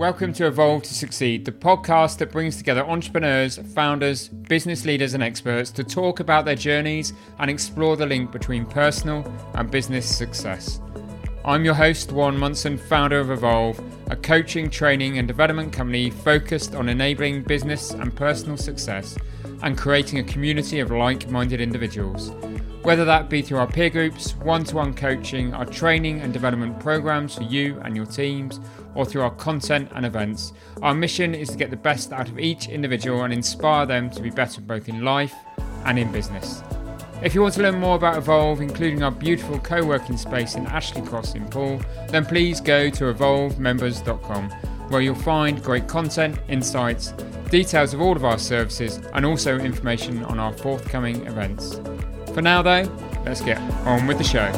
Welcome to Evolve to Succeed, the podcast that brings together entrepreneurs, founders, business leaders, and experts to talk about their journeys and explore the link between personal and business success. I'm your host, Warren Munson, founder of Evolve, a coaching, training, and development company focused on enabling business and personal success and creating a community of like minded individuals. Whether that be through our peer groups, one to one coaching, our training and development programs for you and your teams, or through our content and events, our mission is to get the best out of each individual and inspire them to be better both in life and in business. If you want to learn more about Evolve, including our beautiful co working space in Ashley Cross in Poole, then please go to evolvemembers.com where you'll find great content, insights, details of all of our services, and also information on our forthcoming events. For now, though, let's get on with the show.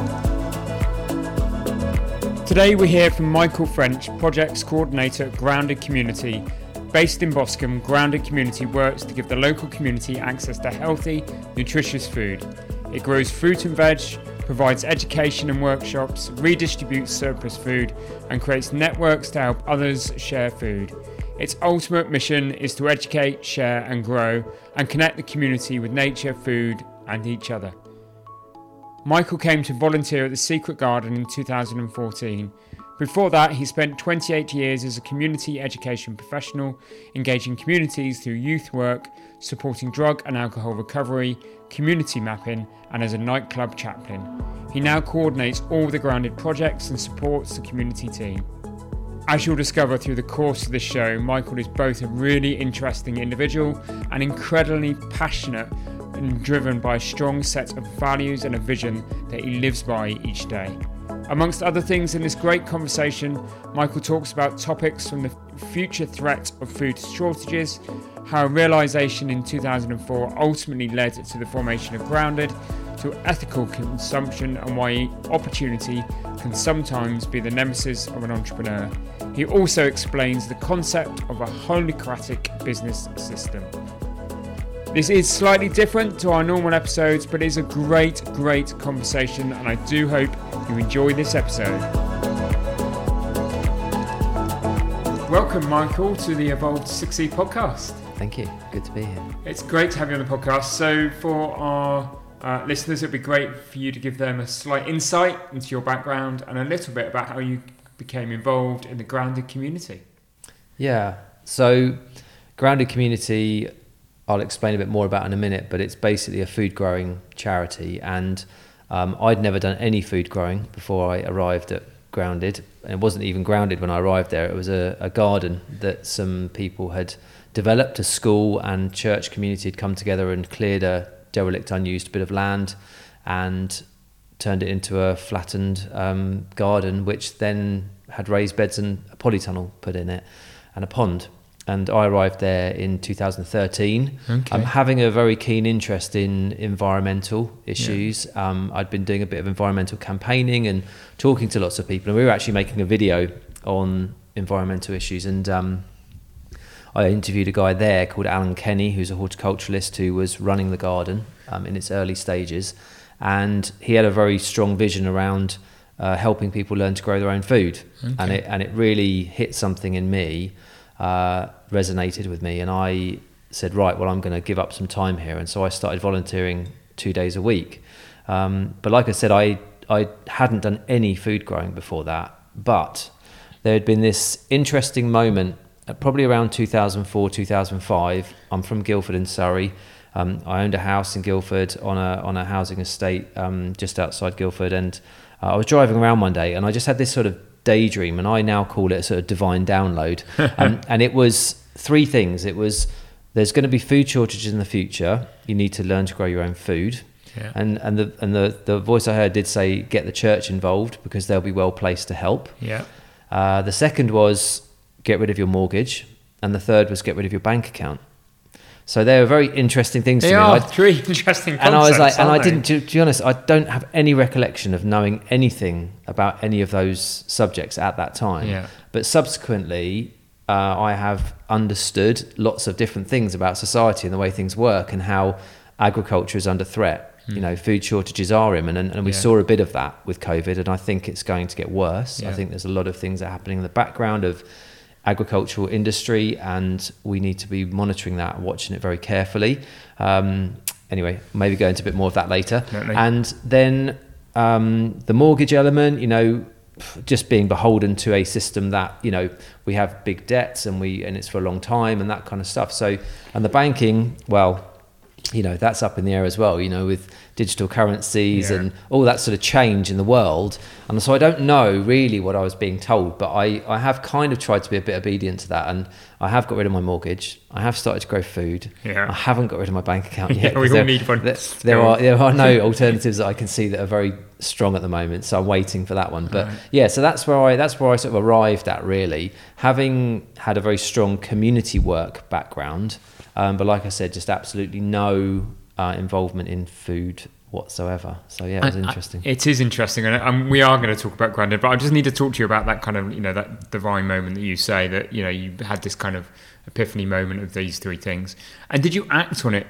Today, we hear from Michael French, Projects Coordinator at Grounded Community. Based in Boscombe, Grounded Community works to give the local community access to healthy, nutritious food. It grows fruit and veg, provides education and workshops, redistributes surplus food, and creates networks to help others share food. Its ultimate mission is to educate, share, and grow, and connect the community with nature, food, and each other. Michael came to volunteer at the Secret Garden in 2014. Before that, he spent 28 years as a community education professional, engaging communities through youth work, supporting drug and alcohol recovery, community mapping, and as a nightclub chaplain. He now coordinates all the grounded projects and supports the community team. As you'll discover through the course of this show, Michael is both a really interesting individual and incredibly passionate and driven by a strong set of values and a vision that he lives by each day. Amongst other things, in this great conversation, Michael talks about topics from the future threat of food shortages, how a realization in 2004 ultimately led to the formation of Grounded, to ethical consumption and why opportunity can sometimes be the nemesis of an entrepreneur. He also explains the concept of a holacratic business system. This is slightly different to our normal episodes, but it is a great, great conversation, and I do hope you enjoy this episode. Welcome, Michael, to the Evolve to Succeed podcast. Thank you. Good to be here. It's great to have you on the podcast. So, for our uh, listeners, it'd be great for you to give them a slight insight into your background and a little bit about how you became involved in the grounded community. Yeah. So, grounded community I'll explain a bit more about in a minute, but it's basically a food growing charity. And um, I'd never done any food growing before I arrived at Grounded. And it wasn't even grounded when I arrived there, it was a, a garden that some people had developed, a school and church community had come together and cleared a derelict, unused bit of land and turned it into a flattened um, garden, which then had raised beds and a polytunnel put in it and a pond and I arrived there in 2013. Okay. I'm having a very keen interest in environmental issues. Yeah. Um, I'd been doing a bit of environmental campaigning and talking to lots of people, and we were actually making a video on environmental issues. And um, I interviewed a guy there called Alan Kenny, who's a horticulturalist who was running the garden um, in its early stages, and he had a very strong vision around. Uh, helping people learn to grow their own food, okay. and it and it really hit something in me uh, resonated with me, and I said, right, well, I'm going to give up some time here, and so I started volunteering two days a week. Um, but like I said, I I hadn't done any food growing before that, but there had been this interesting moment, uh, probably around 2004, 2005. I'm from Guildford in Surrey. Um, I owned a house in Guildford on a on a housing estate um, just outside Guildford, and uh, I was driving around one day, and I just had this sort of daydream, and I now call it a sort of divine download. um, and it was three things. It was there's going to be food shortages in the future. You need to learn to grow your own food. Yeah. And and the and the, the voice I heard did say get the church involved because they'll be well placed to help. Yeah. Uh, the second was get rid of your mortgage, and the third was get rid of your bank account. So they were very interesting things they to me. Are three interesting things. And I was like, and I didn't, to, to, be honest, I don't have any recollection of knowing anything about any of those subjects at that time. Yeah. But subsequently, uh, I have understood lots of different things about society and the way things work and how agriculture is under threat. Mm. You know, food shortages are imminent, and we yeah. saw a bit of that with COVID, and I think it's going to get worse. Yeah. I think there's a lot of things that are happening in the background of agricultural industry, and we need to be monitoring that, watching it very carefully. Um, anyway, maybe go into a bit more of that later. Definitely. And then um, the mortgage element, you know, just being beholden to a system that you know we have big debts and we and it's for a long time and that kind of stuff. So and the banking, well, you know that's up in the air as well. You know with digital currencies Yeah. and all that sort of change in the world. And so I don't know really what I was being told, but I, I have kind of tried to be a bit obedient to that. And I have got rid of my mortgage. I have started to grow food. Yeah. I haven't got rid of my bank account Yeah, yet. we 'cause all there, need one There, there are there are no alternatives that I can see that are very strong at the moment. So I'm waiting for that one. But Right. yeah, so that's where I that's where I sort of arrived at really, having had a very strong community work background. Um, but like I said, just absolutely no uh, involvement in food whatsoever. So yeah, it was I- I- interesting. it is interesting, and um, we are going to talk about grounded. But I just need to talk to you about that kind of, you know, that divine moment that you say that you know you had this kind of epiphany moment of these three things. And did you act on it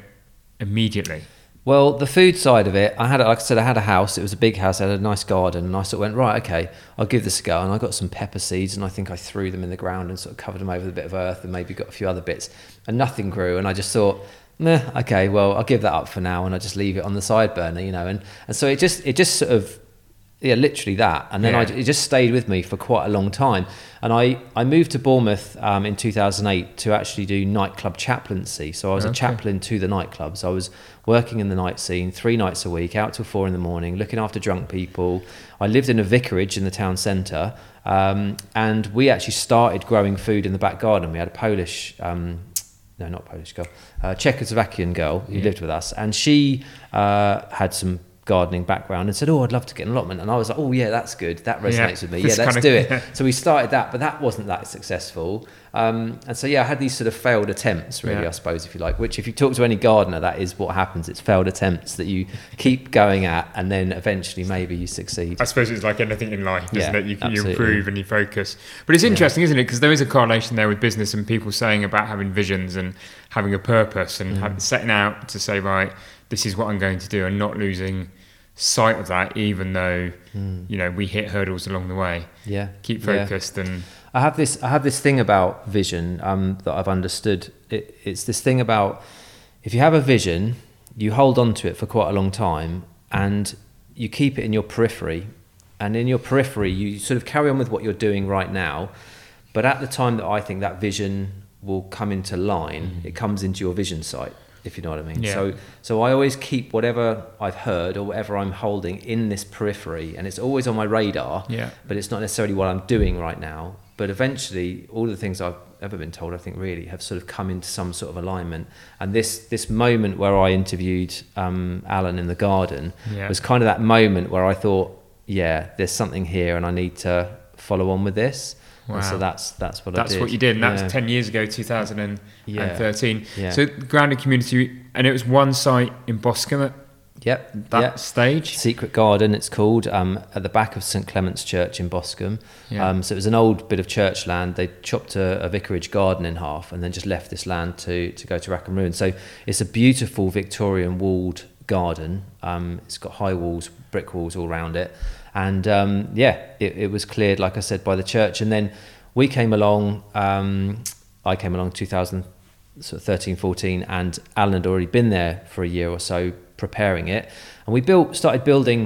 immediately? Well, the food side of it, I had, like I said, I had a house. It was a big house. I had a nice garden, and I sort of went right. Okay, I'll give this a go. And I got some pepper seeds, and I think I threw them in the ground and sort of covered them over with a bit of earth, and maybe got a few other bits, and nothing grew. And I just thought, nah, okay, well, I'll give that up for now, and I just leave it on the side burner, you know. And and so it just it just sort of yeah, literally that. And then I, it just stayed with me for quite a long time. And I, I moved to Bournemouth um, in 2008 to actually do nightclub chaplaincy. So I was a chaplain to the nightclubs. I was working in the night scene three nights a week, out till four in the morning, looking after drunk people. I lived in a vicarage in the town centre. Um, and we actually started growing food in the back garden. We had a Polish. Um, no, not Polish girl, uh, Czechoslovakian girl who Yeah. lived with us, and she uh, had some gardening background and said, "Oh, I'd love to get an allotment." And I was like, "Oh, yeah, that's good. That resonates Yeah, with me. Yeah, let's do it." yeah. So we started that, but that wasn't that successful. Um, and so yeah, I had these sort of failed attempts, really, Yeah. I suppose, if you like. Which, if you talk to any gardener, that is what happens. It's failed attempts that you keep going at, and then eventually maybe you succeed. I suppose it's like anything in life, isn't Yeah, it? You, you improve and you focus. But it's interesting, isn't it? Because there is a correlation there with business and people saying about having visions and having a purpose and Mm. have, setting out to say, right, this is what I'm going to do, and not losing sight of that, even though you know we hit hurdles along the way. Yeah, Keep Mm. Yeah. focused and I have this I have this thing about vision um, that I've understood. It, it's this thing about if you have a vision, you hold on to it for quite a long time, and you keep it in your periphery, and in your periphery you sort of carry on with what you're doing right now, but at the time that I think that vision will come into line, it comes into your vision sight. If you know what I mean. Yeah. So so I always keep whatever I've heard or whatever I'm holding in this periphery, and it's always on my radar yeah, but it's not necessarily what I'm doing right now. But eventually, all the things I've ever been told, I think, really have sort of come into some sort of alignment. And this this moment where I interviewed um, Alan in the garden yeah. was kind of that moment where I thought, yeah, there's something here, and I need to follow on with this. And Wow. so that's that's what I That's what you did, and that Yeah. was ten years ago, 2013. Yeah. So grounded community, and it was one site in Boscombe Yep. that yep. stage. Secret Garden, it's called, um, at the back of St Clement's Church in Boscombe. Yeah. Um, so it was an old bit of church land. They chopped a, a vicarage garden in half and then just left this land to, to go to rack and ruin. So it's a beautiful Victorian walled garden. Um, it's got high walls, brick walls all around it. And um, yeah, it, it was cleared, like I said, by the church. And then we came along, um, I came along 2013, 14, and Alan had already been there for a year or so preparing it. And we built, started building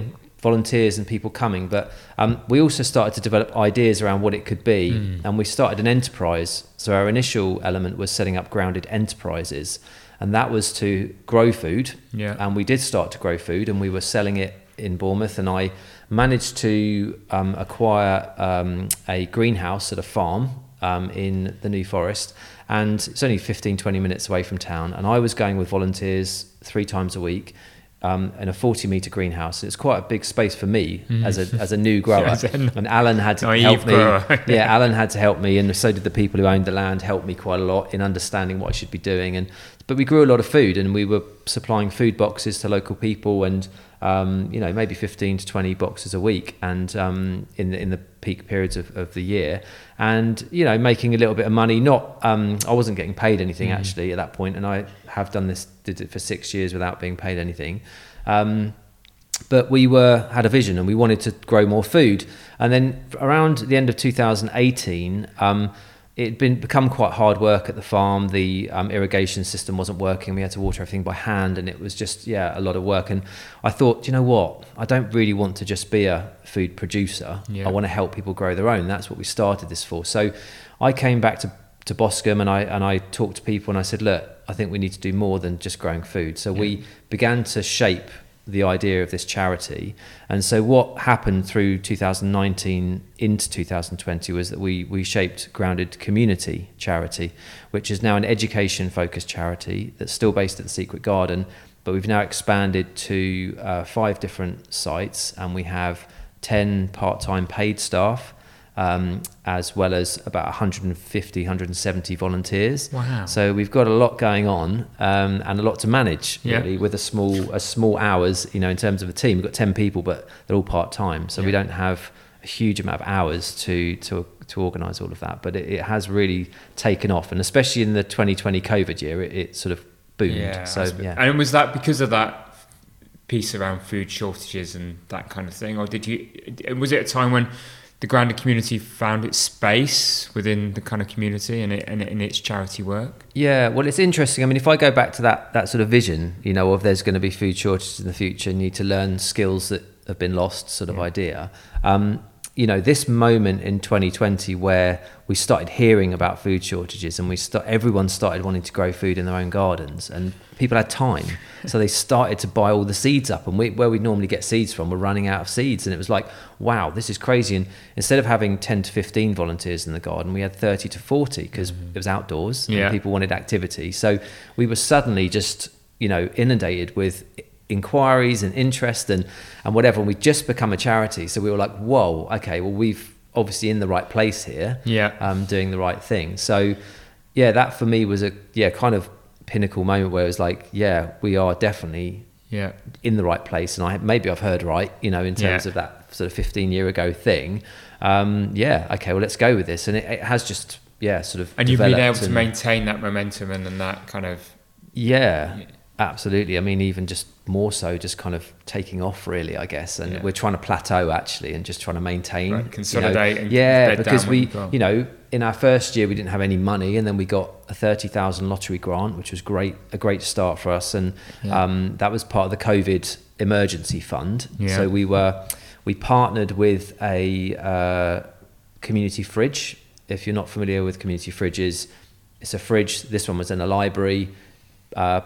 volunteers and people coming, but um, we also started to develop ideas around what it could be, Mm. and we started an enterprise. So our initial element was setting up grounded enterprises, and that was to grow food. Yeah. And we did start to grow food, and we were selling it in Bournemouth, and I managed to um, acquire um, a greenhouse at a farm um, in the New Forest, and it's only 15, 20 minutes away from town. And I was going with volunteers three times a week. Um, in a 40 meter greenhouse, it's quite a big space for me as a as a new grower. And Alan had to help me. yeah, Alan had to help me, and so did the people who owned the land. Helped me quite a lot in understanding what I should be doing. And but we grew a lot of food, and we were supplying food boxes to local people, and um, you know maybe 15 to 20 boxes a week, and um, in the in the peak periods of, of the year, and you know making a little bit of money. Not um, I wasn't getting paid anything Mm. actually at that point, and I have done this did it for six years without being paid anything. Um, but we were had a vision and we wanted to grow more food. And then around the end of 2018, um, it'd been become quite hard work at the farm. The um, irrigation system wasn't working. We had to water everything by hand, and it was just yeah a lot of work. And I thought, you know what, I don't really want to just be a food producer. Yeah. I want to help people grow their own. That's what we started this for. So I came back to to Boscombe and I and I talked to people and I said, look, I think we need to do more than just growing food. So we began to shape the idea of this charity. And so what happened through 2019 into 2020 was that we we shaped Grounded Community Charity, which is now an education focused charity that's still based at the Secret Garden, but we've now expanded to uh, five different sites and we have 10 part-time paid staff um, as well as about 150, 170 volunteers. Wow. So we've got a lot going on um, and a lot to manage Yeah. really with a small, a small hours. You know, in terms of a team, we've got 10 people, but they're all part time, so we don't have a huge amount of hours to to to organise all of that. But it, it has really taken off, and especially in the 2020 COVID year, it, it sort of boomed. Yeah, so yeah. And was that because of that piece around food shortages and that kind of thing, or did you? Was it a time when the grounded community found its space within the kind of community and, it, and in its charity work? Yeah, well, it's interesting. I mean, if I go back to that that sort of vision, you know, of there's going to be food shortages in the future, you need to learn skills that have been lost, sort of Yeah. idea. Um, you know, this moment in 2020 where we started hearing about food shortages and we start, everyone started wanting to grow food in their own gardens, and people had time, so they started to buy all the seeds up. And we, where we normally get seeds from, we're running out of seeds, and it was like, wow, this is crazy. And instead of having 10 to 15 volunteers in the garden, we had 30 to 40 because it was outdoors Yeah. and people wanted activity. So we were suddenly just, you know, inundated with inquiries and interest and, and whatever. And we just become a charity. So we were like, whoa, okay, well, we've obviously in the right place here, Yeah. um, doing the right thing. So, yeah, that for me was a, yeah, kind of pinnacle moment where it was like, yeah, we are definitely Yeah. in the right place. And I maybe I've heard right, you know, in terms Yeah. of that sort of 15 year ago thing. Um, yeah, okay, well, let's go with this. And it, it has just, yeah, sort of. And you've been able to maintain that momentum and, and that kind of Yeah. Absolutely. I mean, even just more so, just kind of taking off, really, I guess. And Yeah. we're trying to plateau actually, and just trying to maintain, Right, you know. consolidate yeah, because we, you you know, in our first year we didn't have any money, and then we got a thirty thousand lottery grant, which was great, a great start for us, and Yeah. um, that was part of the COVID emergency fund. Yeah. So we were, we partnered with a uh, community fridge. If you're not familiar with community fridges, it's a fridge. This one was in a library. Uh,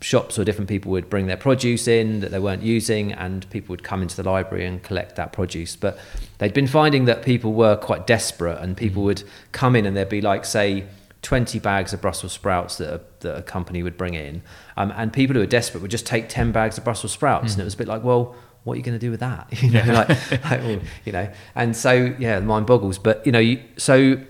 shops or different people would bring their produce in that they weren't using, and people would come into the library and collect that produce. But they'd been finding that people were quite desperate, and people would come in and there'd be like, say, 20 bags of Brussels sprouts that a, that a company would bring in, um, and people who were desperate would just take 10 bags of Brussels sprouts, and it was a bit like, well. What are you going to do with that? You know, like, like, well, you know, and so yeah, the mind boggles. But you know, you, so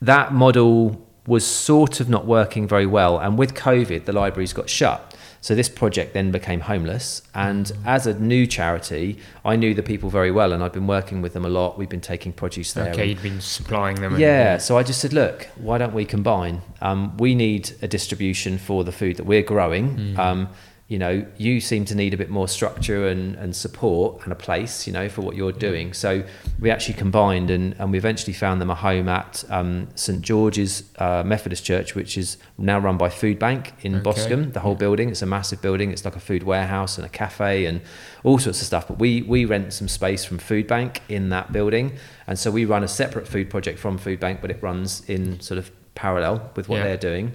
that model was sort of not working very well. And with COVID, the libraries got shut. So this project then became homeless. And as a new charity, I knew the people very well and I'd been working with them a lot. We've been taking produce there. okay, and- you'd been supplying them. and- yeah, so I just said, look, why don't we combine? Um, we need a distribution for the food that we're growing. Um, you know, you seem to need a bit more structure and, and support and a place, you know, for what you're doing. So we actually combined and, and we eventually found them a home at um, St George's uh, Methodist Church, which is now run by Food Bank in Okay. Boscombe. The whole building, it's a massive building. It's like a food warehouse and a cafe and all sorts of stuff. But we, we rent some space from Food Bank in that building. And so we run a separate food project from Food Bank, but it runs in sort of parallel with what Yeah. they're doing.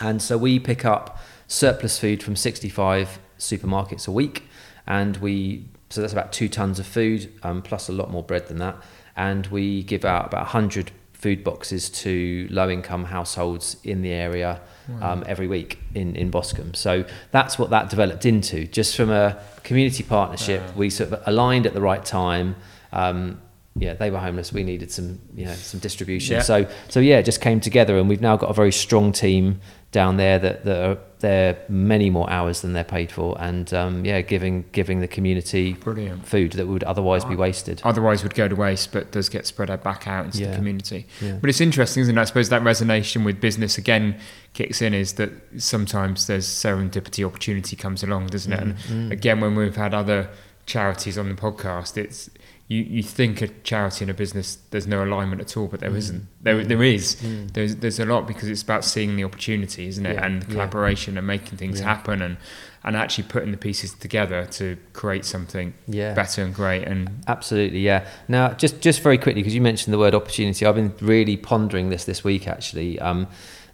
And so we pick up surplus food from 65 supermarkets a week. And we, so that's about two tons of food, um, plus a lot more bread than that. And we give out about 100 food boxes to low income households in the area um, every week in, in Boscombe. So that's what that developed into. Just from a community partnership, Wow. we sort of aligned at the right time. Um, yeah, they were homeless. We needed some, you know, some distribution. Yeah. So, so yeah, it just came together, and we've now got a very strong team down there that, that are there many more hours than they're paid for, and um, yeah, giving giving the community Brilliant. food that would otherwise be wasted. Otherwise, would go to waste, but does get spread out back out into Yeah. the community. Yeah. But it's interesting, isn't it? I suppose that resonation with business again kicks in is that sometimes there's serendipity opportunity comes along, doesn't it? And Mm, mm. again, when we've had other charities on the podcast, it's you, you think a charity and a business there's no alignment at all, but there not There there is. Mm. There's there's a lot because it's about seeing the opportunity, isn't it? Yeah, And yeah. collaboration and making things Yeah. happen and and actually putting the pieces together to create something Yeah. better and great. And Absolutely, yeah. Now, just just very quickly, because you mentioned the word opportunity, I've been really pondering this this week. Actually, um,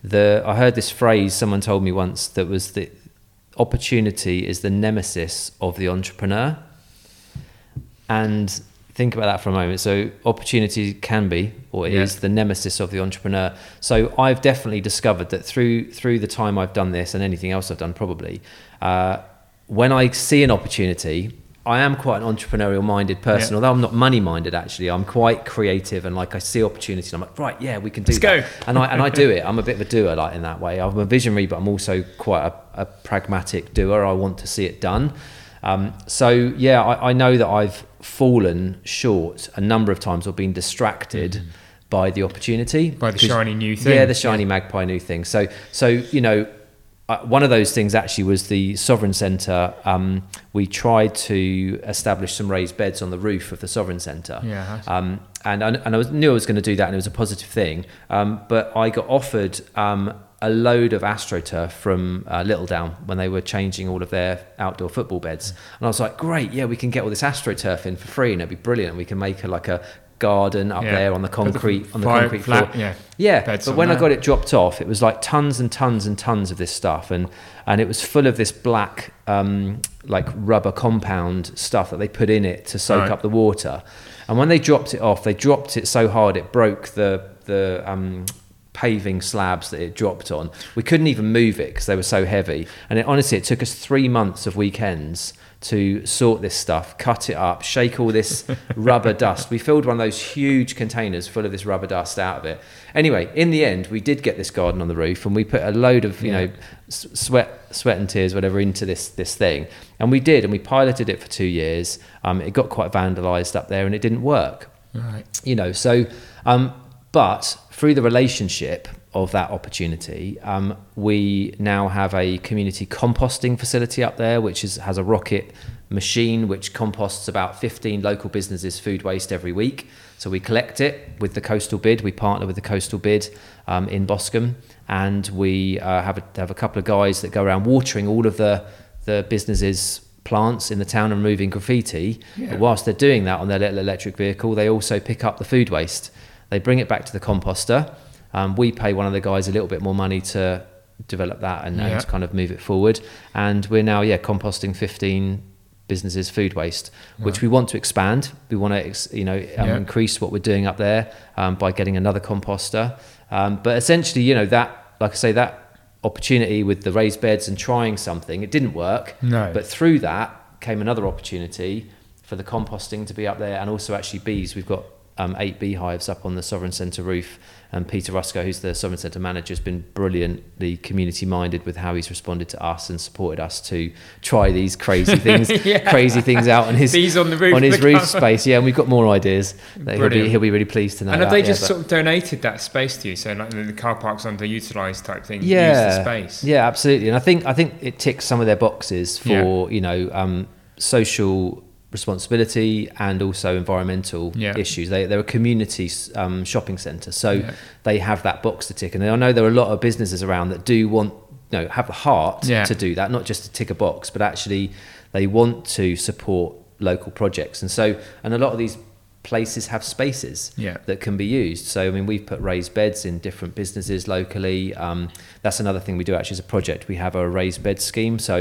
the I heard this phrase someone told me once that was that opportunity is the nemesis of the entrepreneur. And think about that for a moment. So, opportunity can be or Yeah. is the nemesis of the entrepreneur. So, I've definitely discovered that through through the time I've done this and anything else I've done, probably, uh, when I see an opportunity, I am quite an entrepreneurial minded person. Yeah. Although I'm not money minded, actually, I'm quite creative and like I see opportunity. And I'm like, right, yeah, we can do Let's that. go. And I and I do it. I'm a bit of a doer, like in that way. I'm a visionary, but I'm also quite a, a pragmatic doer. I want to see it done. Um, so yeah, I, I know that I've fallen short a number of times or been distracted by the opportunity Mm-hmm. By the shiny new thing. Yeah, the shiny magpie new thing. So so you know. Uh, one of those things actually was the Sovereign Centre. Um, we tried to establish some raised beds on the roof of the Sovereign Centre. Yeah. Um, and, I- and I was, knew I was going to do that, and it was a positive thing. Um, but I got offered um, a load of AstroTurf from uh, Littledown when they were changing all of their outdoor football beds. And I was like, great, yeah, we can get all this AstroTurf in for free, and it'd be brilliant. We can make a, like a garden up Yeah. there on the Put the concrete on the fire- concrete flat- floor. yeah, Yeah, beds but when I got it dropped off, it was like tons and tons and tons of this stuff, and and it was full of this black um, like rubber compound stuff that they put in it to soak Right. up the water. And when they dropped it off, they dropped it so hard it broke the the um, paving slabs that it dropped on. We couldn't even move it because they were so heavy. And it, honestly, it took us three months of weekends to sort this stuff, cut it up, shake all this rubber dust. We filled one of those huge containers full of this rubber dust out of it. Anyway, in the end, we did get this garden on the roof, and we put a load of you Yeah. know sweat, sweat and tears, whatever, into this this thing, and we did, and we piloted it for two years. Um, it got quite vandalised up there, and it didn't work Right. you know so um, but through the relationship of that opportunity um, we now have a community composting facility up there which is, has a rocket machine which composts about 15 local businesses food waste every week so we collect it with the coastal bid we partner with the coastal bid um, in boscombe and we uh, have, a, have a couple of guys that go around watering all of the the businesses plants in the town and removing graffiti Yeah. but whilst they're doing that on their little electric vehicle, they also pick up the food waste. They bring it back to the composter. Um, we pay one of the guys a little bit more money to develop that and, Yeah. and kind of move it forward. And we're now, yeah, composting 15 businesses' food waste, which Right. we want to expand. We want to, ex- you know, um, Yeah. increase what we're doing up there um, by getting another composter. Um, but essentially, you know, that, like I say, that opportunity with the raised beds and trying something, it didn't work. No. But through that came another opportunity for the composting to be up there and also actually bees. We've got um, eight beehives up on the Sovereign Centre roof. And Peter Rusko, who's the Sovereign Centre manager, has been brilliantly community minded with how he's responded to us and supported us to try these crazy things, Yeah. crazy things out on his Bees on the roof on his roof space. Yeah, and we've got more ideas. That he'll be he'll be really pleased to know. And have that, they yeah, just but- sort of donated that space to you? So like the, the car park's underutilized type thing. yeah, Use the space. Yeah, absolutely. And I think I think it ticks some of their boxes for Yeah. you know um, social responsibility and also environmental Yeah. issues. They, they're a community um, shopping centre, so Yeah. they have that box to tick. And I know there are a lot of businesses around that do want you know have the heart Yeah. to do that, not just to tick a box, but actually they want to support local projects. And so and a lot of these places have spaces Yeah. that can be used. So, I mean, we've put raised beds in different businesses locally. Um, that's another thing we do actually as a project. We have a raised bed scheme. So,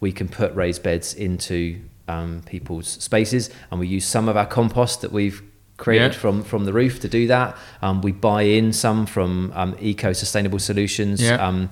we can put raised beds into um, people's spaces and we use some of our compost that we've created Yeah. from, from the roof to do that. Um, we buy in some from um, Eco Sustainable Solutions Yeah. um,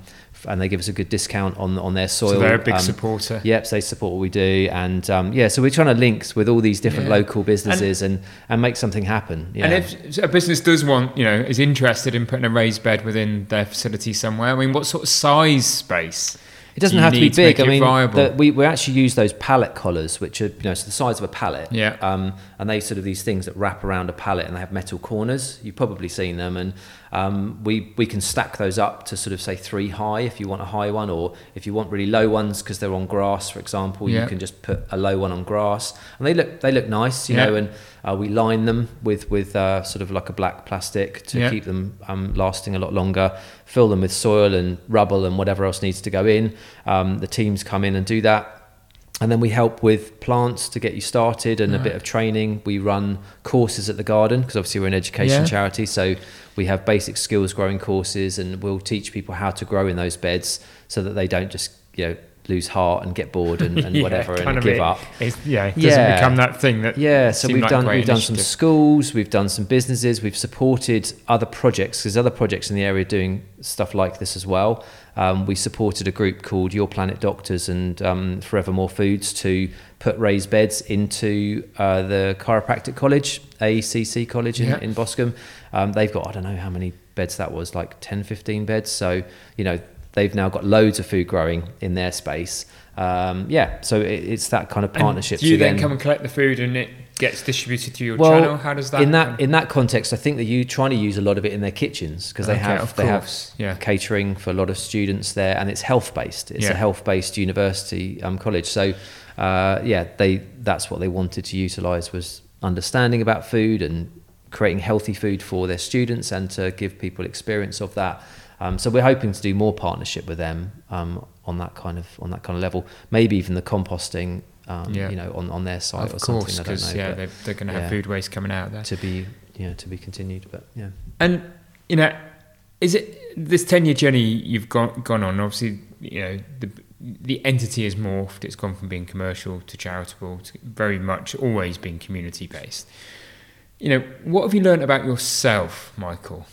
and they give us a good discount on, on their soil. So they're a big um, supporter. Yep, so they support what we do, and um, yeah, so we're trying to link with all these different Yeah. local businesses and, and make something happen. And if a business does want, you know, is interested in putting a raised bed within their facility somewhere, I mean, what sort of size space It doesn't you have to be big. I mean, the, we, we actually use those pallet collars, which are you know it's the size of a pallet. Yeah. Um, and they sort of these things that wrap around a pallet, and they have metal corners. You've probably seen them, and um, we we can stack those up to sort of say three high if you want a high one, or if you want really low ones because they're on grass, for example, Yeah. you can just put a low one on grass, and they look they look nice, you Yeah. know. And uh, we line them with with uh, sort of like a black plastic to Yeah. keep them um, lasting a lot longer. Fill them with soil and rubble and whatever else needs to go in. Um, the teams come in and do that. And then we help with plants to get you started and a bit of training. We run courses at the garden because obviously we're an education Yeah. charity. So we have basic skills growing courses and we'll teach people how to grow in those beds so that they don't just, you know, lose heart and get bored and, and Yeah, whatever and give it- up. It's, yeah, it doesn't Yeah. become that thing that. Yeah, so we've like done we've done some schools, we've done some businesses, we've supported other projects because other projects in the area doing stuff like this as well. Um, we supported a group called Your Planet Doctors and um, Forevermore Foods to put raised beds into uh, the chiropractic college, AECC college in, Yeah. in Boscombe. Um, they've got I don't know how many beds that was, like 10, 15 beds. So you know they've now got loads of food growing in their space. Um, yeah, so it, it's that kind of And partnership. Do you then come and collect the food and it gets distributed through your well, channel? How does that? in that in that context? I think that you trying to use a lot of it in their kitchens because they Okay, have they course, have yeah. catering for a lot of students there, and it's health based. It's Yeah. a health based university um, college. So uh, yeah, they that's what they wanted to utilize was understanding about food and creating healthy food for their students and to give people experience of that. Um, so we're hoping to do more partnership with them um, on that kind of on that kind of level. Maybe even the composting, um, Yeah. you know, on, on their site of or course, something. I don't because know. yeah, they're, they're going to have yeah. food waste coming out there. to be yeah to be continued. But yeah. And you know, is it this ten year journey you've gone gone on? Obviously, you know the the entity has morphed. It's gone from being commercial to charitable to very much always being community based. You know, what have you learned about yourself, Michael,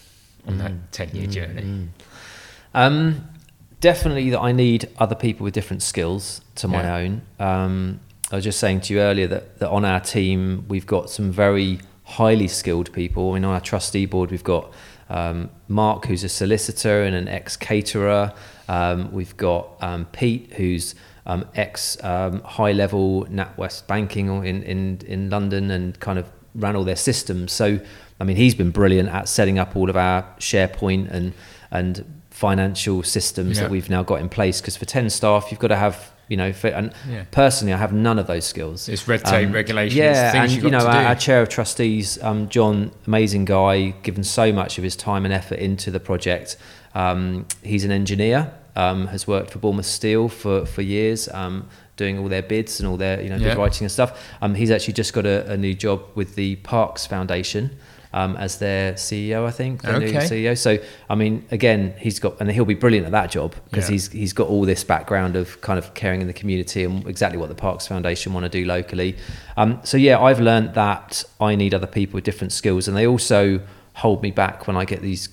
on that ten year journey? Um, definitely that I need other people with different skills to my Yeah. own. Um, I was just saying to you earlier that, that on our team we've got some very highly skilled people. I mean, on our trustee board we've got um, Mark, who's a solicitor and an ex caterer. Um, we've got um, Pete, who's um, ex um, high level NatWest banking in, in in London and kind of ran all their systems. So, I mean, he's been brilliant at setting up all of our SharePoint and and financial systems Yeah. that we've now got in place. Because for ten staff, you've got to have you know. And Yeah. personally, I have none of those skills. It's red tape, regulations, yeah, things and you've you got know, to our, do. our chair of trustees, um, John, amazing guy, given so much of his time and effort into the project. Um, he's an engineer, um, has worked for Bournemouth Steel for for years. Um, doing all their bids and all their you know Yeah. bid writing and stuff. Um, he's actually just got a, a new job with the Parks Foundation um, as their CEO, I think. The new CEO. So I mean, again, he's got and he'll be brilliant at that job because Yeah. he's he's got all this background of kind of caring in the community and exactly what the Parks Foundation want to do locally. Um, so yeah, I've learned that I need other people with different skills, and they also hold me back when I get these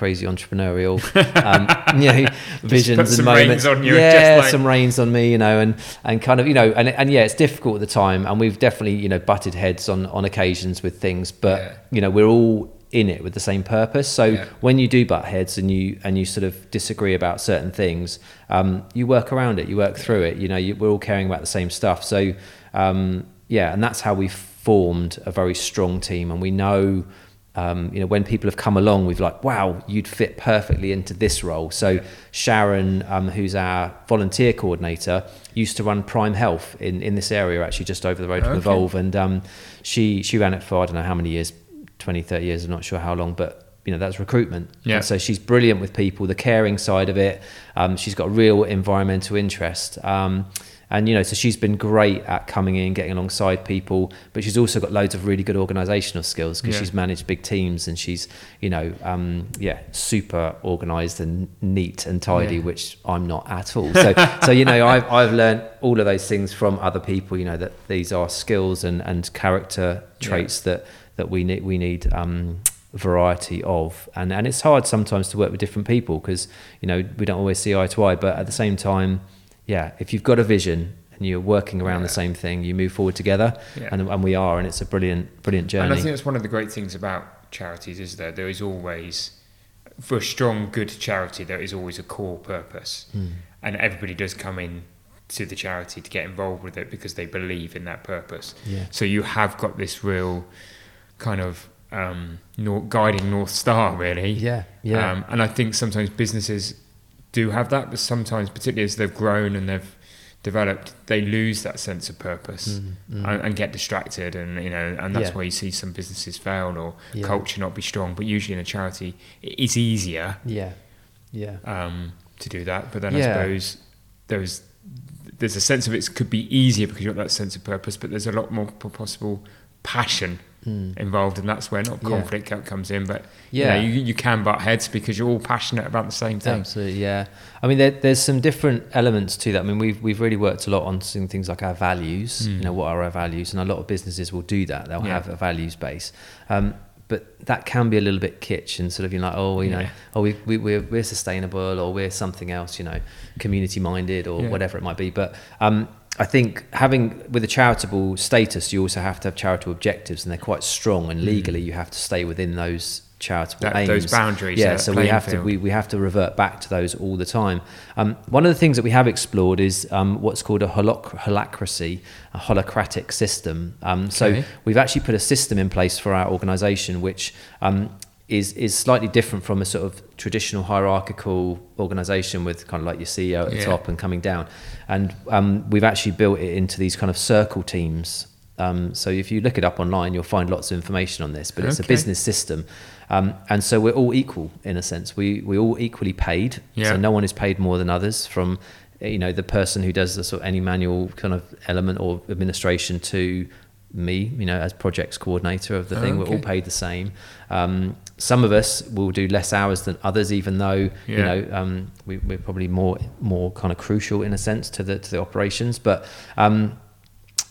crazy entrepreneurial um, you know, visions and moments. reins on you and yeah, just like- some reins on me, you know, and and kind of you know, and and yeah, it's difficult at the time, and we've definitely you know butted heads on on occasions with things, but Yeah. you know, we're all in it with the same purpose. So Yeah. when you do butt heads and you and you sort of disagree about certain things, um, you work around it, you work through it. You know, you, we're all caring about the same stuff. So um, yeah, and that's how we've formed a very strong team, and we know. Um, you know, when people have come along, we've like, wow, you'd fit perfectly into this role. So Sharon, um, who's our volunteer coordinator, used to run Prime Health in, in this area, actually just over the road from Okay. Evolve, and um, she she ran it for I don't know how many years, 20, 30 years, I'm not sure how long, but you know that's recruitment. Yeah. And so she's brilliant with people, the caring side of it. Um, she's got a real environmental interest. And you know, so she's been great at coming in, getting alongside people, but she's also got loads of really good organisational skills because Yeah. she's managed big teams and she's, you know, um, yeah, super organised and neat and tidy, Yeah. which I'm not at all. So, so you know, I've I've learned all of those things from other people. You know that these are skills and and character Yeah. traits that that we need we need um, variety of, and and it's hard sometimes to work with different people because you know we don't always see eye to eye, but at the same time, yeah, if you've got a vision and you're working around the same thing, you move forward together, Yeah. and and we are, and it's a brilliant brilliant journey. And I think that's one of the great things about charities is that there is always for a strong, good charity, there is always a core purpose, Mm. and everybody does come in to the charity to get involved with it because they believe in that purpose. Yeah. So you have got this real kind of um, guiding north star, really. Yeah. Yeah. Um, and I think sometimes businesses do have that, but sometimes, particularly as they've grown and they've developed, they lose that sense of purpose Mm, mm. and, and get distracted, and you know, and that's Yeah. why you see some businesses fail or Yeah. culture not be strong. But usually in a charity, it is easier yeah. Yeah. um, to do that. But then Yeah. I suppose there's there's a sense of it could be easier because you've got that sense of purpose, but there's a lot more possible passion Mm. involved, and that's where not conflict co- comes in, but Yeah. you, know, you, you can butt heads because you're all passionate about the same thing. Absolutely, yeah. I mean, there, there's some different elements to that. I mean, we've we've really worked a lot on some things like our values. Mm. You know, what are our values? And a lot of businesses will do that. They'll Yeah. have a values base. Um, but that can be a little bit kitsch and sort of you're like, oh, you know, Yeah. oh, we, we we're we're sustainable or we're something else, you know, community minded or Yeah. whatever it might be. But um, I think having with a charitable status, you also have to have charitable objectives, and they're quite strong. And legally, you have to stay within those charitable. That- aims. those boundaries, Yeah, so we have to we, we have to revert back to those all the time. Um, one of the things that we have explored is um, what's called a holoc- holacracy, a holacratic system. Um, So Okay. we've actually put a system in place for our organisation, which um, is is slightly different from a sort of traditional hierarchical organisation with kind of like your CEO at the Yeah. top and coming down. And um, we've actually built it into these kind of circle teams. Um, so if you look it up online, you'll find lots of information on this. But it's a business system, um, and so we're all equal in a sense. We we all equally paid. Yeah. So no one is paid more than others. From you know the person who does the sort of any manual kind of element or administration to me, you know, as projects coordinator of the thing, we're all paid the same. Um, some of us will do less hours than others, even though you know um, we, we're probably more more kind of crucial in a sense to the to the operations. But um,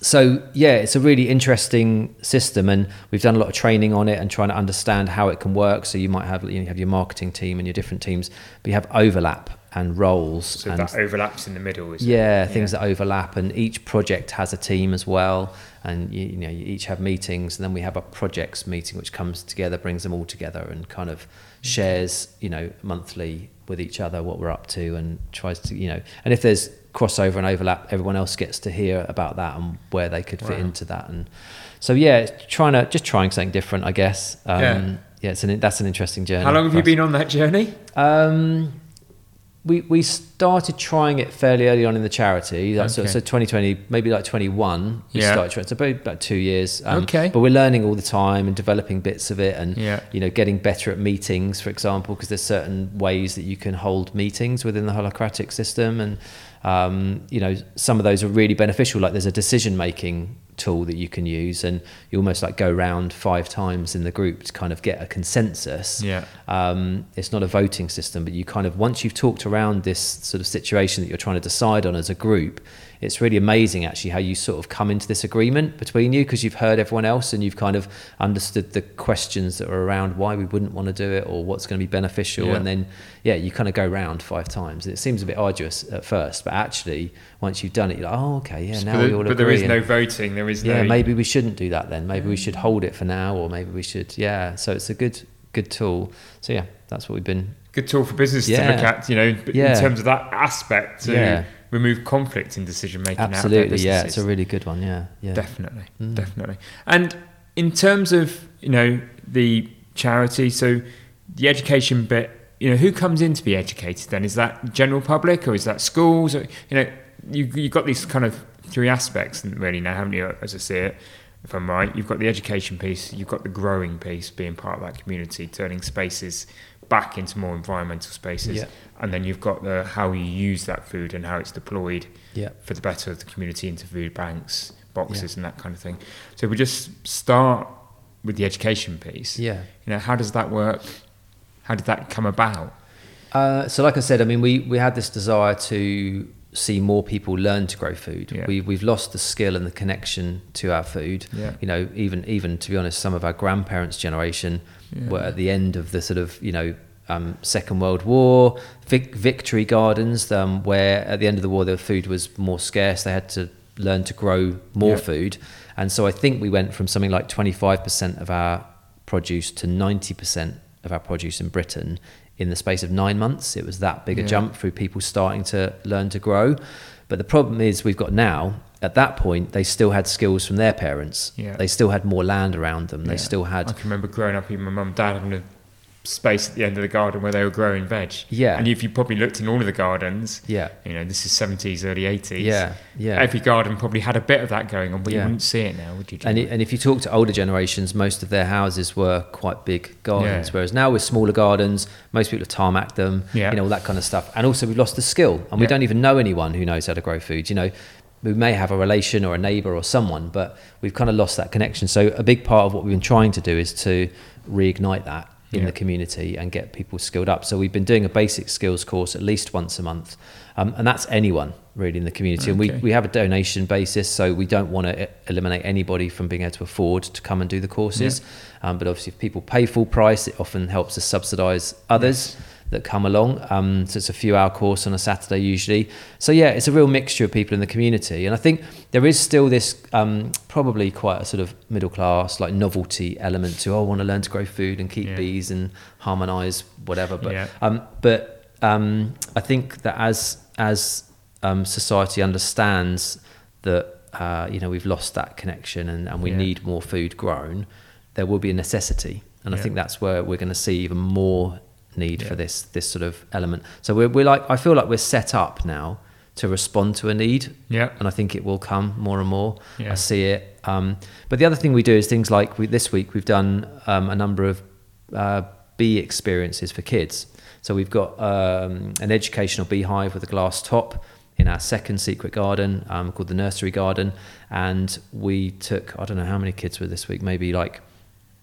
so yeah, it's a really interesting system, and we've done a lot of training on it and trying to understand how it can work. So you might have you, know, you have your marketing team and your different teams, but you have overlap and roles. So and that overlaps in the middle, is yeah, things that overlap, and each project has a team as well. And you, you know, you each have meetings, and then we have a projects meeting which comes together, brings them all together, and kind of shares, you know, monthly with each other what we're up to, and tries to, you know, and if there's crossover and overlap, everyone else gets to hear about that and where they could fit Wow. into that. And so, yeah, it's trying to just trying something different, I guess. Um, Yeah. yeah, it's an that's an interesting journey. How long have you us. been on that journey? Um, we we started trying it fairly early on in the charity. Like, so, so 2020, maybe like 21, we Yeah. started trying. So about, about two years. Um, Okay. But we're learning all the time and developing bits of it, and Yeah. you know, getting better at meetings, for example, because there's certain ways that you can hold meetings within the holacratic system, and um, you know, some of those are really beneficial. Like there's a decision making tool that you can use, and you almost like go round five times in the group to kind of get a consensus. Yeah. Um, it's not a voting system, but you kind of once you've talked around this sort of situation that you're trying to decide on as a group, it's really amazing actually how you sort of come into this agreement between you because you've heard everyone else and you've kind of understood the questions that are around why we wouldn't want to do it or what's going to be beneficial, Yeah. and then yeah, you kind of go round five times. It seems a bit arduous at first, but actually once you've done it, you're like, oh okay, yeah, now but we all agree. but agree. there is and- no voting. There is no yeah, no. maybe we shouldn't do that then. Maybe we mm. should hold it for now, or maybe we should. Yeah, so it's a good good tool. So yeah, that's what we've been. good tool for business to look at, you know, Yeah. in terms of that aspect Yeah. Remove conflict in decision making. Absolutely, yeah, it's a really good one. Yeah, yeah, Definitely, Mm. definitely. And in terms of you know the charity, so the education bit, you know, who comes in to be educated? Then is that general public or is that schools? Or, you know, you you've got these kind of three aspects really now, haven't you? As I see it, if I'm right, you've got the education piece, you've got the growing piece, being part of that community, turning spaces back into more environmental spaces, Yeah. And then you've got the how you use that food and how it's deployed yeah. for the better of the community into food banks, boxes, and that kind of thing. So we just start with the education piece. Yeah. You know, how does that work? How did that come about? Uh, so, like I said, I mean, we we had this desire to see more people learn to grow food. Yeah. We we've lost the skill and the connection to our food. Yeah. You know, even even to be honest, some of our grandparents' generation Yeah. were at the end of the sort of you know. Um, Second World War, vic- victory gardens, um, where at the end of the war the food was more scarce. They had to learn to grow more Yeah. food, and so I think we went from something like twenty five percent of our produce to ninety percent of our produce in Britain in the space of nine months. It was that big a jump through people starting to learn to grow. But the problem is we've got now. At that point, they still had skills from their parents. Yeah. They still had more land around them. They Yeah. still I had can remember growing up, even my mum and dad having a space at the end of the garden where they were growing veg. Yeah. And if you probably looked in all of the gardens, yeah, you know, this is 70s, early 80s. yeah, yeah. Every garden probably had a bit of that going on, but you wouldn't see it now, would you? And, and if you talk to older generations, most of their houses were quite big gardens. Yeah. Whereas now with smaller gardens, most people have tarmac them, Yeah. you know, all that kind of stuff. And also we've lost the skill, and we Yeah. don't even know anyone who knows how to grow food. You know, we may have a relation or a neighbour or someone, but we've kind of lost that connection. So a big part of what we've been trying to do is to reignite that in Yeah. the community and get people skilled up. So we've been doing a basic skills course at least once a month, um, and that's anyone really in the community. And we, we have a donation basis, so we don't want to eliminate anybody from being able to afford to come and do the courses. Um, but obviously, if people pay full price, it often helps us subsidise others that come along. Um, so it's a few hour course on a Saturday usually. So yeah, it's a real mixture of people in the community, and I think there is still this um, probably quite a sort of middle class like novelty element to oh, I want to learn to grow food and keep Yeah. bees and harmonise whatever. But Yeah. um, but um, I think that as as um, society understands that uh, you know we've lost that connection and, and we Yeah. need more food grown, there will be a necessity, and I think that's where we're going to see even more need for this this sort of element. So we're we're like I feel like we're set up now to respond to a need, yeah. and I think it will come more and more. Yeah. I see it. Um, but the other thing we do is things like we, this week we've done um, a number of uh, bee experiences for kids. So we've got um, an educational beehive with a glass top in our second secret garden um, called the nursery garden, and we took I don't know how many kids were this week, maybe like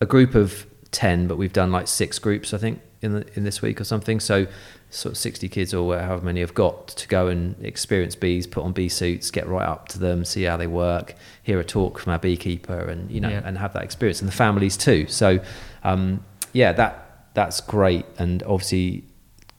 a group of ten, but we've done like six groups I think in the, in this week or something. So sort of sixty kids or however many have got to go and experience bees, put on bee suits, get right up to them, see how they work, hear a talk from our beekeeper, and you know, Yeah. and have that experience, and the families too. So um, yeah, that that's great, and obviously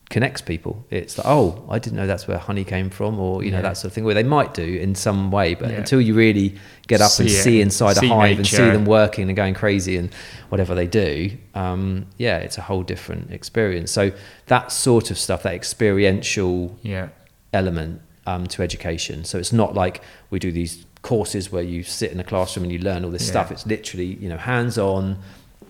connects people. It's like, oh, I didn't know that's where honey came from, or you know Yeah. that sort of thing. Where they might do in some way, but Yeah. until you really get up and See it, see inside see a hive and see them working and going crazy and whatever they do, um, yeah, it's a whole different experience. So that sort of stuff, that experiential Yeah. element um, to education. So it's not like we do these courses where you sit in a classroom and you learn all this stuff. It's literally you know hands on.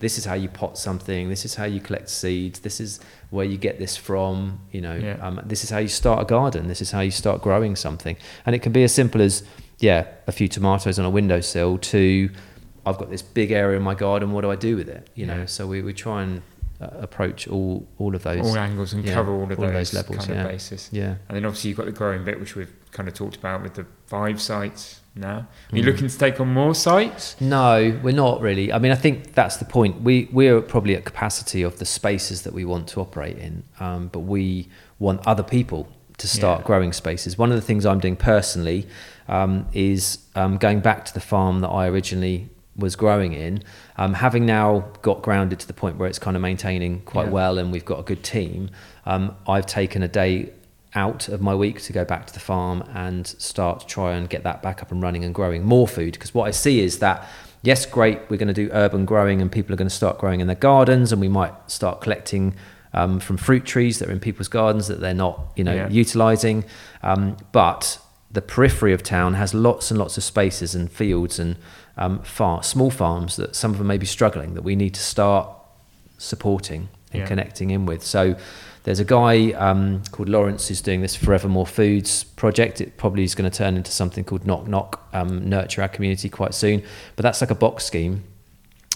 This is how you pot something. This is how you collect seeds. This is where you get this from. You know, Yeah. um, this is how you start a garden. This is how you start growing something. And it can be as simple as yeah, a few tomatoes on a windowsill to I've got this big area in my garden. What do I do with it? You know, so we, we try and uh, approach all all of those. All angles and yeah, cover all of all those, those levels, kind yeah. of bases. yeah. And then obviously you've got the growing bit, which we've kind of talked about with the five sites now. Are you Mm. looking to take on more sites? No, we're not really. I mean, I think that's the point. We we're probably at capacity of the spaces that we want to operate in, um, but we want other people to start Yeah. growing spaces. One of the things I'm doing personally um, is um, going back to the farm that I originally was growing in. Um, having now got grounded to the point where it's kind of maintaining quite Yeah. well, and we've got a good team. Um, I've taken a day out of my week to go back to the farm and start to try and get that back up and running and growing more food. Because what I see is that, yes, great, we're going to do urban growing and people are going to start growing in their gardens and we might start collecting um, from fruit trees that are in people's gardens that they're not, you know, Yeah. utilizing. Um, but the periphery of town has lots and lots of spaces and fields and um, far, small farms that some of them may be struggling that we need to start supporting and Yeah. connecting in with. So there's a guy um, called Lawrence who's doing this Forevermore Foods project. It probably is going to turn into something called Knock Knock, um, nurture our community quite soon. But that's like a box scheme.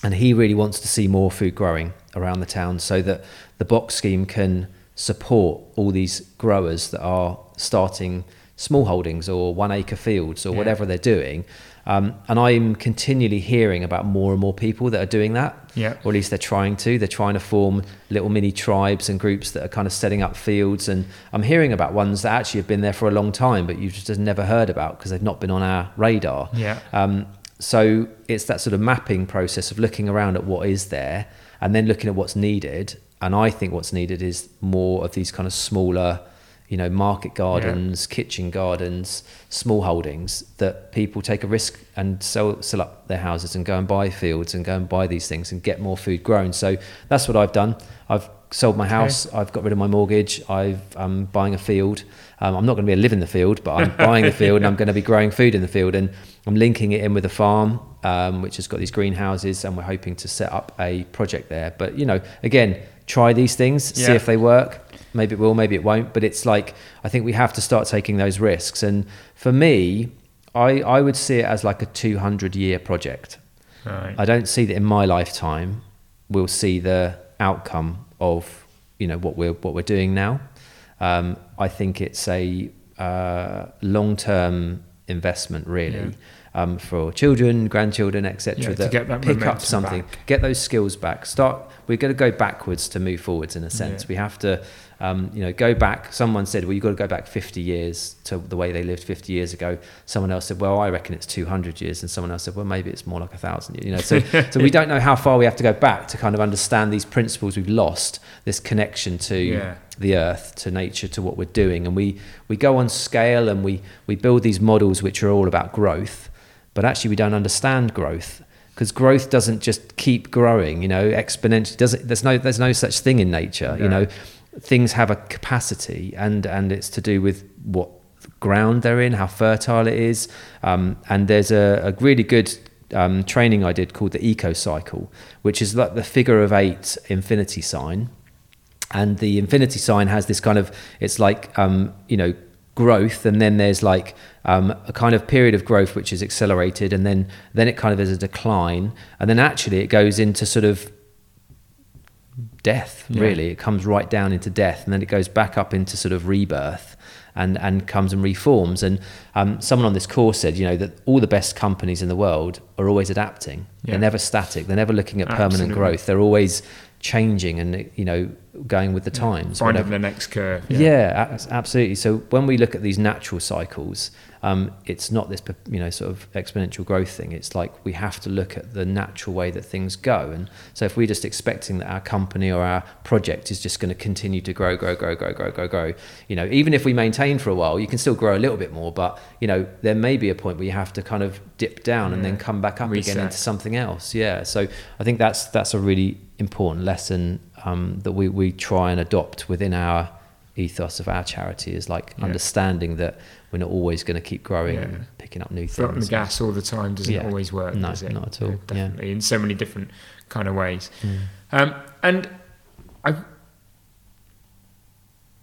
And he really wants to see more food growing around the town so that the box scheme can support all these growers that are starting small holdings or one acre fields or Yeah. whatever they're doing. Um, and I'm continually hearing about more and more people that are doing that Yeah. or at least they're trying to. They're trying to form little mini tribes and groups that are kind of setting up fields. And I'm hearing about ones that actually have been there for a long time, but you've just never heard about because they've not been on our radar. Yeah. Um, so it's that sort of mapping process of looking around at what is there and then looking at what's needed. And I think what's needed is more of these kind of smaller, you know, market gardens, yeah. kitchen gardens, small holdings that people take a risk and sell, sell up their houses and go and buy fields and go and buy these things and get more food grown. So that's what I've done. I've sold my house. Okay. I've got rid of my mortgage. i am buying a field. Um, I'm not going to be a live in the field, but I'm buying the field and I'm going to be growing food in the field. And I'm linking it in with a farm, um, which has got these greenhouses, and we're hoping to set up a project there. But you know, again, try these things, yeah. see if they work. Maybe it will, maybe it won't. But it's like I think we have to start taking those risks. And for me, I I would see it as like a 200 year project. Right. I don't see that in my lifetime we'll see the outcome of you know what we're what we're doing now. Um, I think it's a uh, long term investment really. Yeah um, for children, grandchildren, etc. Yeah, that, that pick up something, back. get those skills back. Start. We're going to go backwards to move forwards in a sense. Yeah. We have to, um, you know, go back. Someone said, "Well, you've got to go back 50 years to the way they lived 50 years ago." Someone else said, "Well, I reckon it's 200 years," and someone else said, "Well, maybe it's more like a thousand years." You know, so so we don't know how far we have to go back to kind of understand these principles we've lost, this connection to. Yeah the earth to nature to what we're doing and we we go on scale and we we build these models which are all about growth but actually we don't understand growth because growth doesn't just keep growing you know exponentially doesn't there's no there's no such thing in nature you know things have a capacity and and it's to do with what ground they're in how fertile it is. Um, and there's a, a really good um, training I did called the eco cycle which is like the figure of eight infinity sign. And the infinity sign has this kind of it's like um, you know growth and then there's like um, a kind of period of growth which is accelerated and then then it kind of is a decline. And then actually it goes into sort of death really. It comes right down into death and then it goes back up into sort of rebirth and and comes and reforms. And um, someone on this course said you know that all the best companies in the world are always adapting. Yeah. they're never static. They're never looking at permanent growth. They're always changing and you know going with the times finding the next curve. Yeah. yeah. absolutely. So when we look at these natural cycles um, it's not this you know sort of exponential growth thing. It's like we have to look at the natural way that things go. And so if we're just expecting that our company or our project is just going to continue to grow, grow, grow, grow, grow, grow, grow, you know, even if we maintain for a while, you can still grow a little bit more. But you know, there may be a point where you have to kind of dip down and then come back up Reset. again into something else. Yeah. So I think that's that's a really important lesson um, that we we try and adopt within our ethos of our charity is like yeah. understanding that we're not always going to keep growing yeah. and picking up new things. Foot the gas all the time doesn't yeah. always work, no, does it? Not at all. definitely in so many different kind of ways. Mm. Um, and I,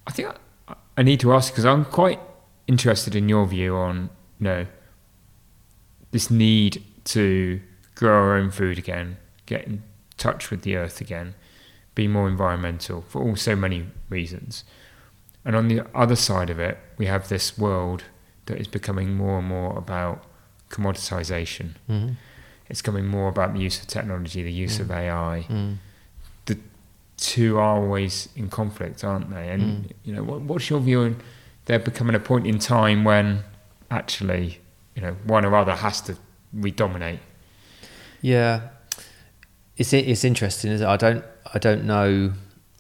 I think I, I need to ask because I'm quite interested in your view on you know this need to grow our own food again, get in touch with the earth again, be more environmental for all so many reasons. And on the other side of it, we have this world that is becoming more and more about commoditization. Mm-hmm. It's becoming more about the use of technology, the use mm. of AI. Mm. The two are always in conflict, aren't they? And mm. you know, what, what's your view on there becoming a point in time when actually, you know, one or other has to redominate? Yeah, it's it's interesting. Is I don't I don't know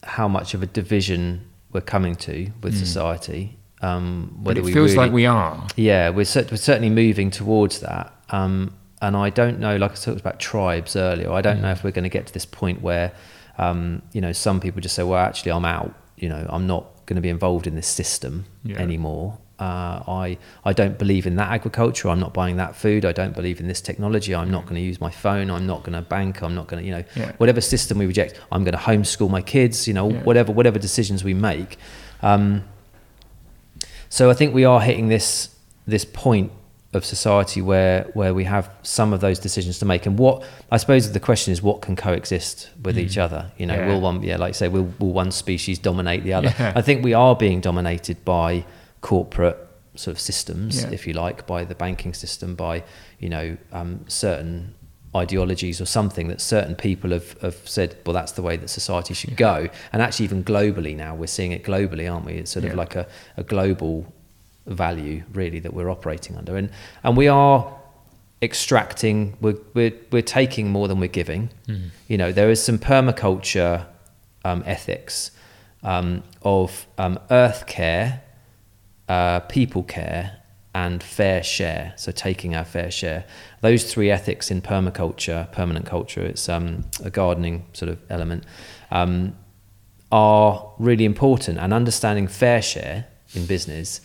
how much of a division we're coming to with mm. society. Um, whether but it feels really, like we are. Yeah, we're, we're certainly moving towards that. Um, and I don't know, like I talked about tribes earlier, I don't mm. know if we're going to get to this point where, um, you know, some people just say, well, actually, I'm out. You know, I'm not going to be involved in this system yeah. anymore. Uh, I I don't believe in that agriculture. I'm not buying that food. I don't believe in this technology. I'm not going to use my phone. I'm not going to bank. I'm not going to you know yeah. whatever system we reject. I'm going to homeschool my kids. You know yeah. whatever whatever decisions we make. Um, so I think we are hitting this this point of society where where we have some of those decisions to make and what I suppose the question is what can coexist with mm. each other you know yeah. will one yeah like I say will, will one species dominate the other yeah. I think we are being dominated by corporate sort of systems, yeah. if you like, by the banking system, by you know um, certain ideologies or something that certain people have, have said, well, that's the way that society should yeah. go. And actually, even globally now, we're seeing it globally, aren't we? It's sort yeah. of like a, a global value, really, that we're operating under. And, and we are extracting, we're, we're, we're taking more than we're giving. Mm. You know, there is some permaculture um, ethics um, of um, earth care uh, people care, and fair share. So taking our fair share. Those three ethics in permaculture, permanent culture, it's um, a gardening sort of element, um, are really important. And understanding fair share in business,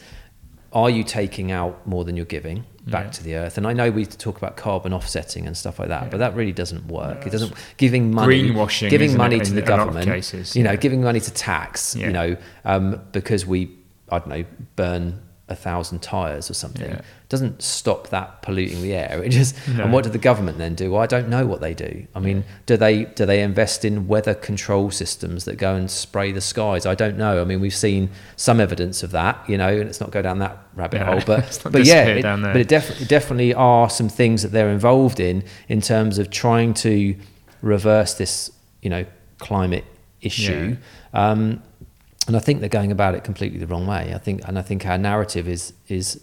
are you taking out more than you're giving? back Yeah. to the earth. And I know we talk about carbon offsetting and stuff like that, Yeah. but that really doesn't work. No, it doesn't giving money, greenwashing, giving money it, to the a lot of government, cases, you know, giving money to tax, Yeah. you know, um, because we I don't know burn a thousand tires or something Yeah. doesn't stop that polluting the air. It just No. and what did the government then do? Well, I don't know what they do. I mean, do they do they invest in weather control systems that go and spray the skies? I don't know. I mean, we've seen some evidence of that, you know, and let's not go down that rabbit No, hole. But but yeah, it- but it definitely definitely are some things that they're involved in in terms of trying to reverse this, you know, climate issue. Um, and I think they're going about it completely the wrong way. I think, and I think our narrative is is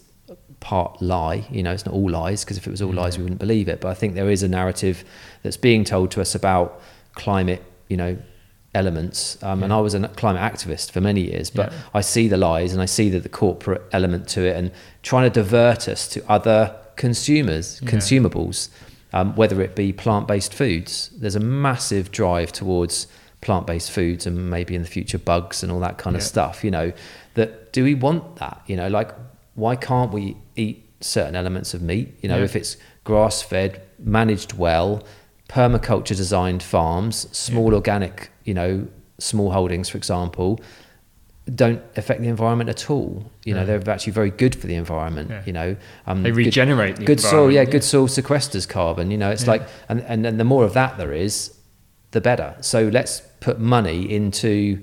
part lie. You know, it's not all lies because if it was all lies, we wouldn't believe it. But I think there is a narrative that's being told to us about climate. You know, elements. Um, And I was a climate activist for many years, but Yeah. I see the lies and I see that the corporate element to it and trying to divert us to other consumers, Yeah. consumables, um, whether it be plant based foods. There's a massive drive towards plant based foods and maybe in the future bugs and all that kind of stuff, you know. That do we want that? You know, like why can't we eat certain elements of meat? You know, Yeah. if it's grass fed, managed well, permaculture designed farms, small organic, you know, small holdings, for example, don't affect the environment at all. You know, No. they're actually very good for the environment. Yeah. You know, um, They good- regenerate the good soil. Yeah, environment, good soil sequesters carbon. You know, it's Yeah. like, and, and and the more of that there is, the better. So let's put money into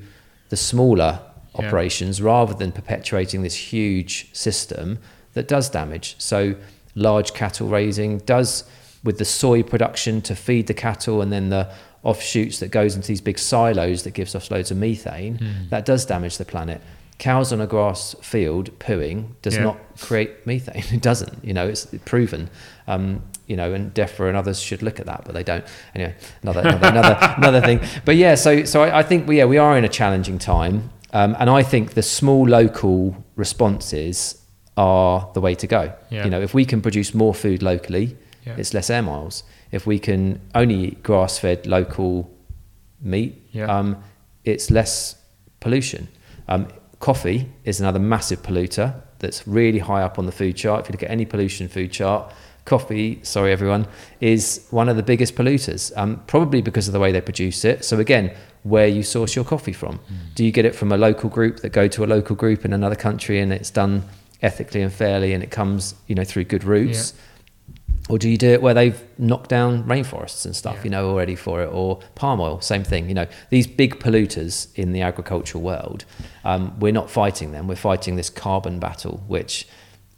the smaller Yeah. operations rather than perpetuating this huge system that does damage. So large cattle raising does with the soy production to feed the cattle and then the offshoots that goes into these big silos that gives off loads of methane Mm. that does damage the planet cows on a grass field pooing does Yeah. not create methane it doesn't you know it's proven um, you know and DEFRA and others should look at that but they don't anyway another another another, another thing but yeah so so I, I think we, yeah we are in a challenging time um, and I think the small local responses are the way to go Yeah. you know if we can produce more food locally Yeah. it's less air miles if we can only eat grass-fed local meat Yeah. um, it's less pollution um, coffee is another massive polluter that's really high up on the food chart. If you look at any pollution food chart, coffee, sorry everyone, is one of the biggest polluters, um, probably because of the way they produce it. So again, where you source your coffee from. Do you get it from a local group that go to a local group in another country and it's done ethically and fairly and it comes, you know, through good routes? Or do you do it where they've knocked down rainforests and stuff, Yeah. you know, already for it? Or palm oil, same thing. You know, these big polluters in the agricultural world, um, we're not fighting them. We're fighting this carbon battle, which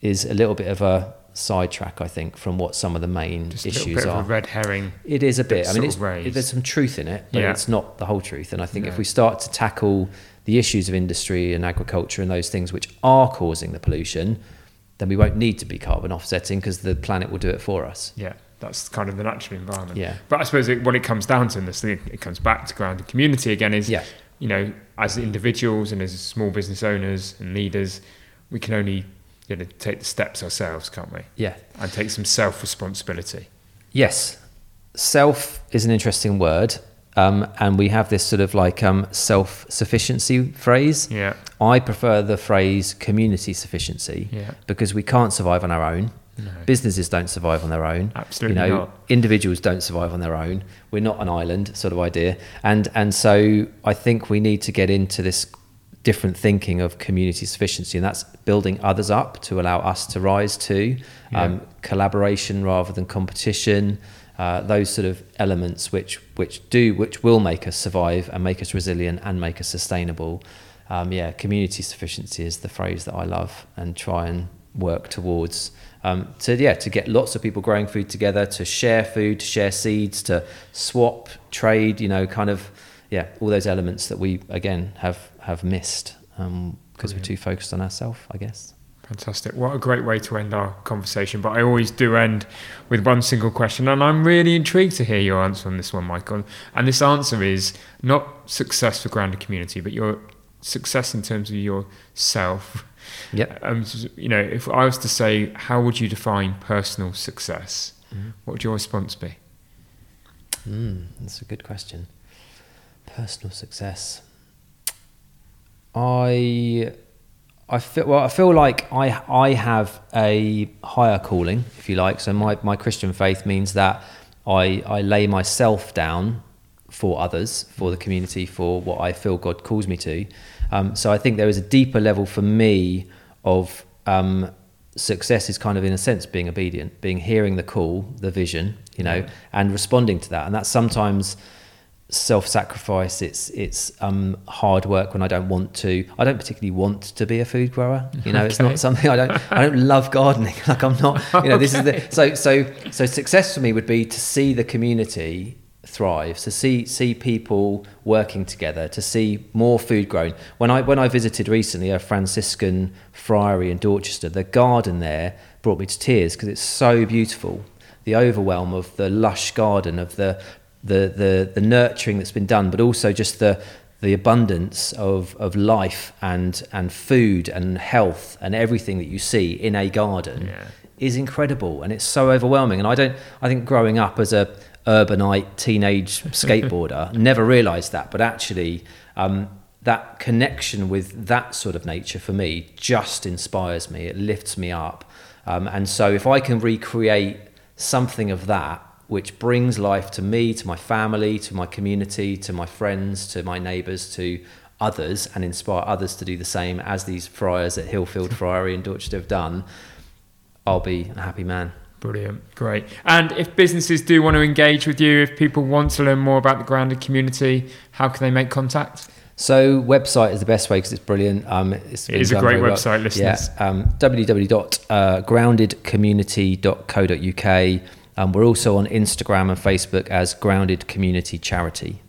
is a little bit of a sidetrack, I think, from what some of the main Just a issues bit are. of a red herring. It is a bit. I mean, there's some truth in it, but Yeah. it's not the whole truth. And I think No. if we start to tackle the issues of industry and agriculture and those things which are causing the pollution, then we won't need to be carbon offsetting because the planet will do it for us. Yeah, that's kind of the natural environment. Yeah. But I suppose it, what it comes down to, and this thing, it comes back to grounded community again, is Yeah. you know, as individuals and as small business owners and leaders, we can only you know take the steps ourselves, can't we? Yeah. And take some self responsibility. Yes. Self is an interesting word. Um, and we have this sort of like um, self sufficiency phrase. Yeah. I prefer the phrase community sufficiency Yeah. because we can't survive on our own. No. Businesses don't survive on their own. Absolutely you know, not. individuals don't survive on their own. We're not an island, sort of idea. And and so I think we need to get into this different thinking of community sufficiency, and that's building others up to allow us to rise to Yeah. um, collaboration rather than competition. Uh, those sort of elements which which do which will make us survive and make us resilient and make us sustainable. Um, yeah, community sufficiency is the phrase that I love and try and work towards. Um, to yeah, to get lots of people growing food together, to share food, to share seeds, to swap, trade. You know, kind of yeah, all those elements that we again have have missed because we're too focused on ourselves, I guess. Fantastic. What a great way to end our conversation. But I always do end with one single question. And I'm really intrigued to hear your answer on this one, Michael. And this answer is not success for grounded community, but your success in terms of yourself Yep. Um, you know, if I was to say, how would you define personal success? What would your response be? Mm, that's a good question. Personal success. I I feel well. I feel like I I have a higher calling, if you like. So my, my Christian faith means that I I lay myself down for others, for the community, for what I feel God calls me to. Um, so I think there is a deeper level for me of um, success is kind of in a sense being obedient, being hearing the call, the vision, you know, and responding to that. And that's sometimes self-sacrifice. It's it's um, hard work when I don't want to. I don't particularly want to be a food grower. You know, it's not something I don't. I don't love gardening. Like I'm not. You know, this is the so so so success for me would be to see the community thrive to see see people working together to see more food grown when i when i visited recently a franciscan friary in dorchester the garden there brought me to tears because it's so beautiful the overwhelm of the lush garden of the the the, the nurturing that's been done but also just the the abundance of, of life and and food and health and everything that you see in a garden Yeah. is incredible and it's so overwhelming. And i don't i think growing up as a urbanite teenage skateboarder never realized that but actually um, that connection with that sort of nature for me just inspires me. It lifts me up. Um, and so if i can recreate something of that which brings life to me to my family to my community to my friends to my neighbors to others and inspire others to do the same as these friars at hilfield friary in dorchester have done i'll be a happy man Brilliant, great. And if businesses do want to engage with you, if people want to learn more about the grounded community, how can they make contact? So website is the best way because it's brilliant. Um, it's It is a great very well. website, listeners. Yeah, um, www.groundedcommunity.co.uk. Um, we're also on Instagram and Facebook as Grounded Community Charity.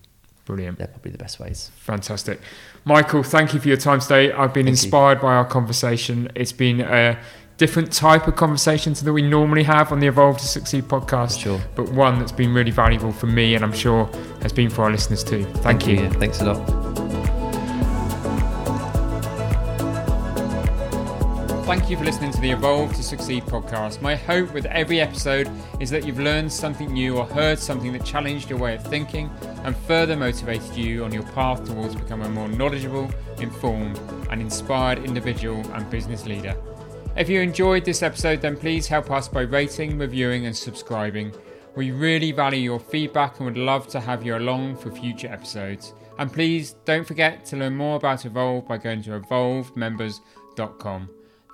Brilliant, They're probably the best ways. fantastic. Michael, thank you for your time today. I've been Thank you. inspired by our conversation. It's been a different type of conversation to that we normally have on the Evolve to Succeed podcast, Sure. but one that's been really valuable for me and I'm sure has been for our listeners too. Thank, you. Yeah, thanks a lot. Thank you for listening to the Evolve to Succeed podcast. My hope with every episode is that you've learned something new or heard something that challenged your way of thinking and further motivated you on your path towards becoming a more knowledgeable, informed, and inspired individual and business leader. If you enjoyed this episode, then please help us by rating, reviewing, and subscribing. We really value your feedback and would love to have you along for future episodes. And please don't forget to learn more about Evolve by going to evolvemembers.com.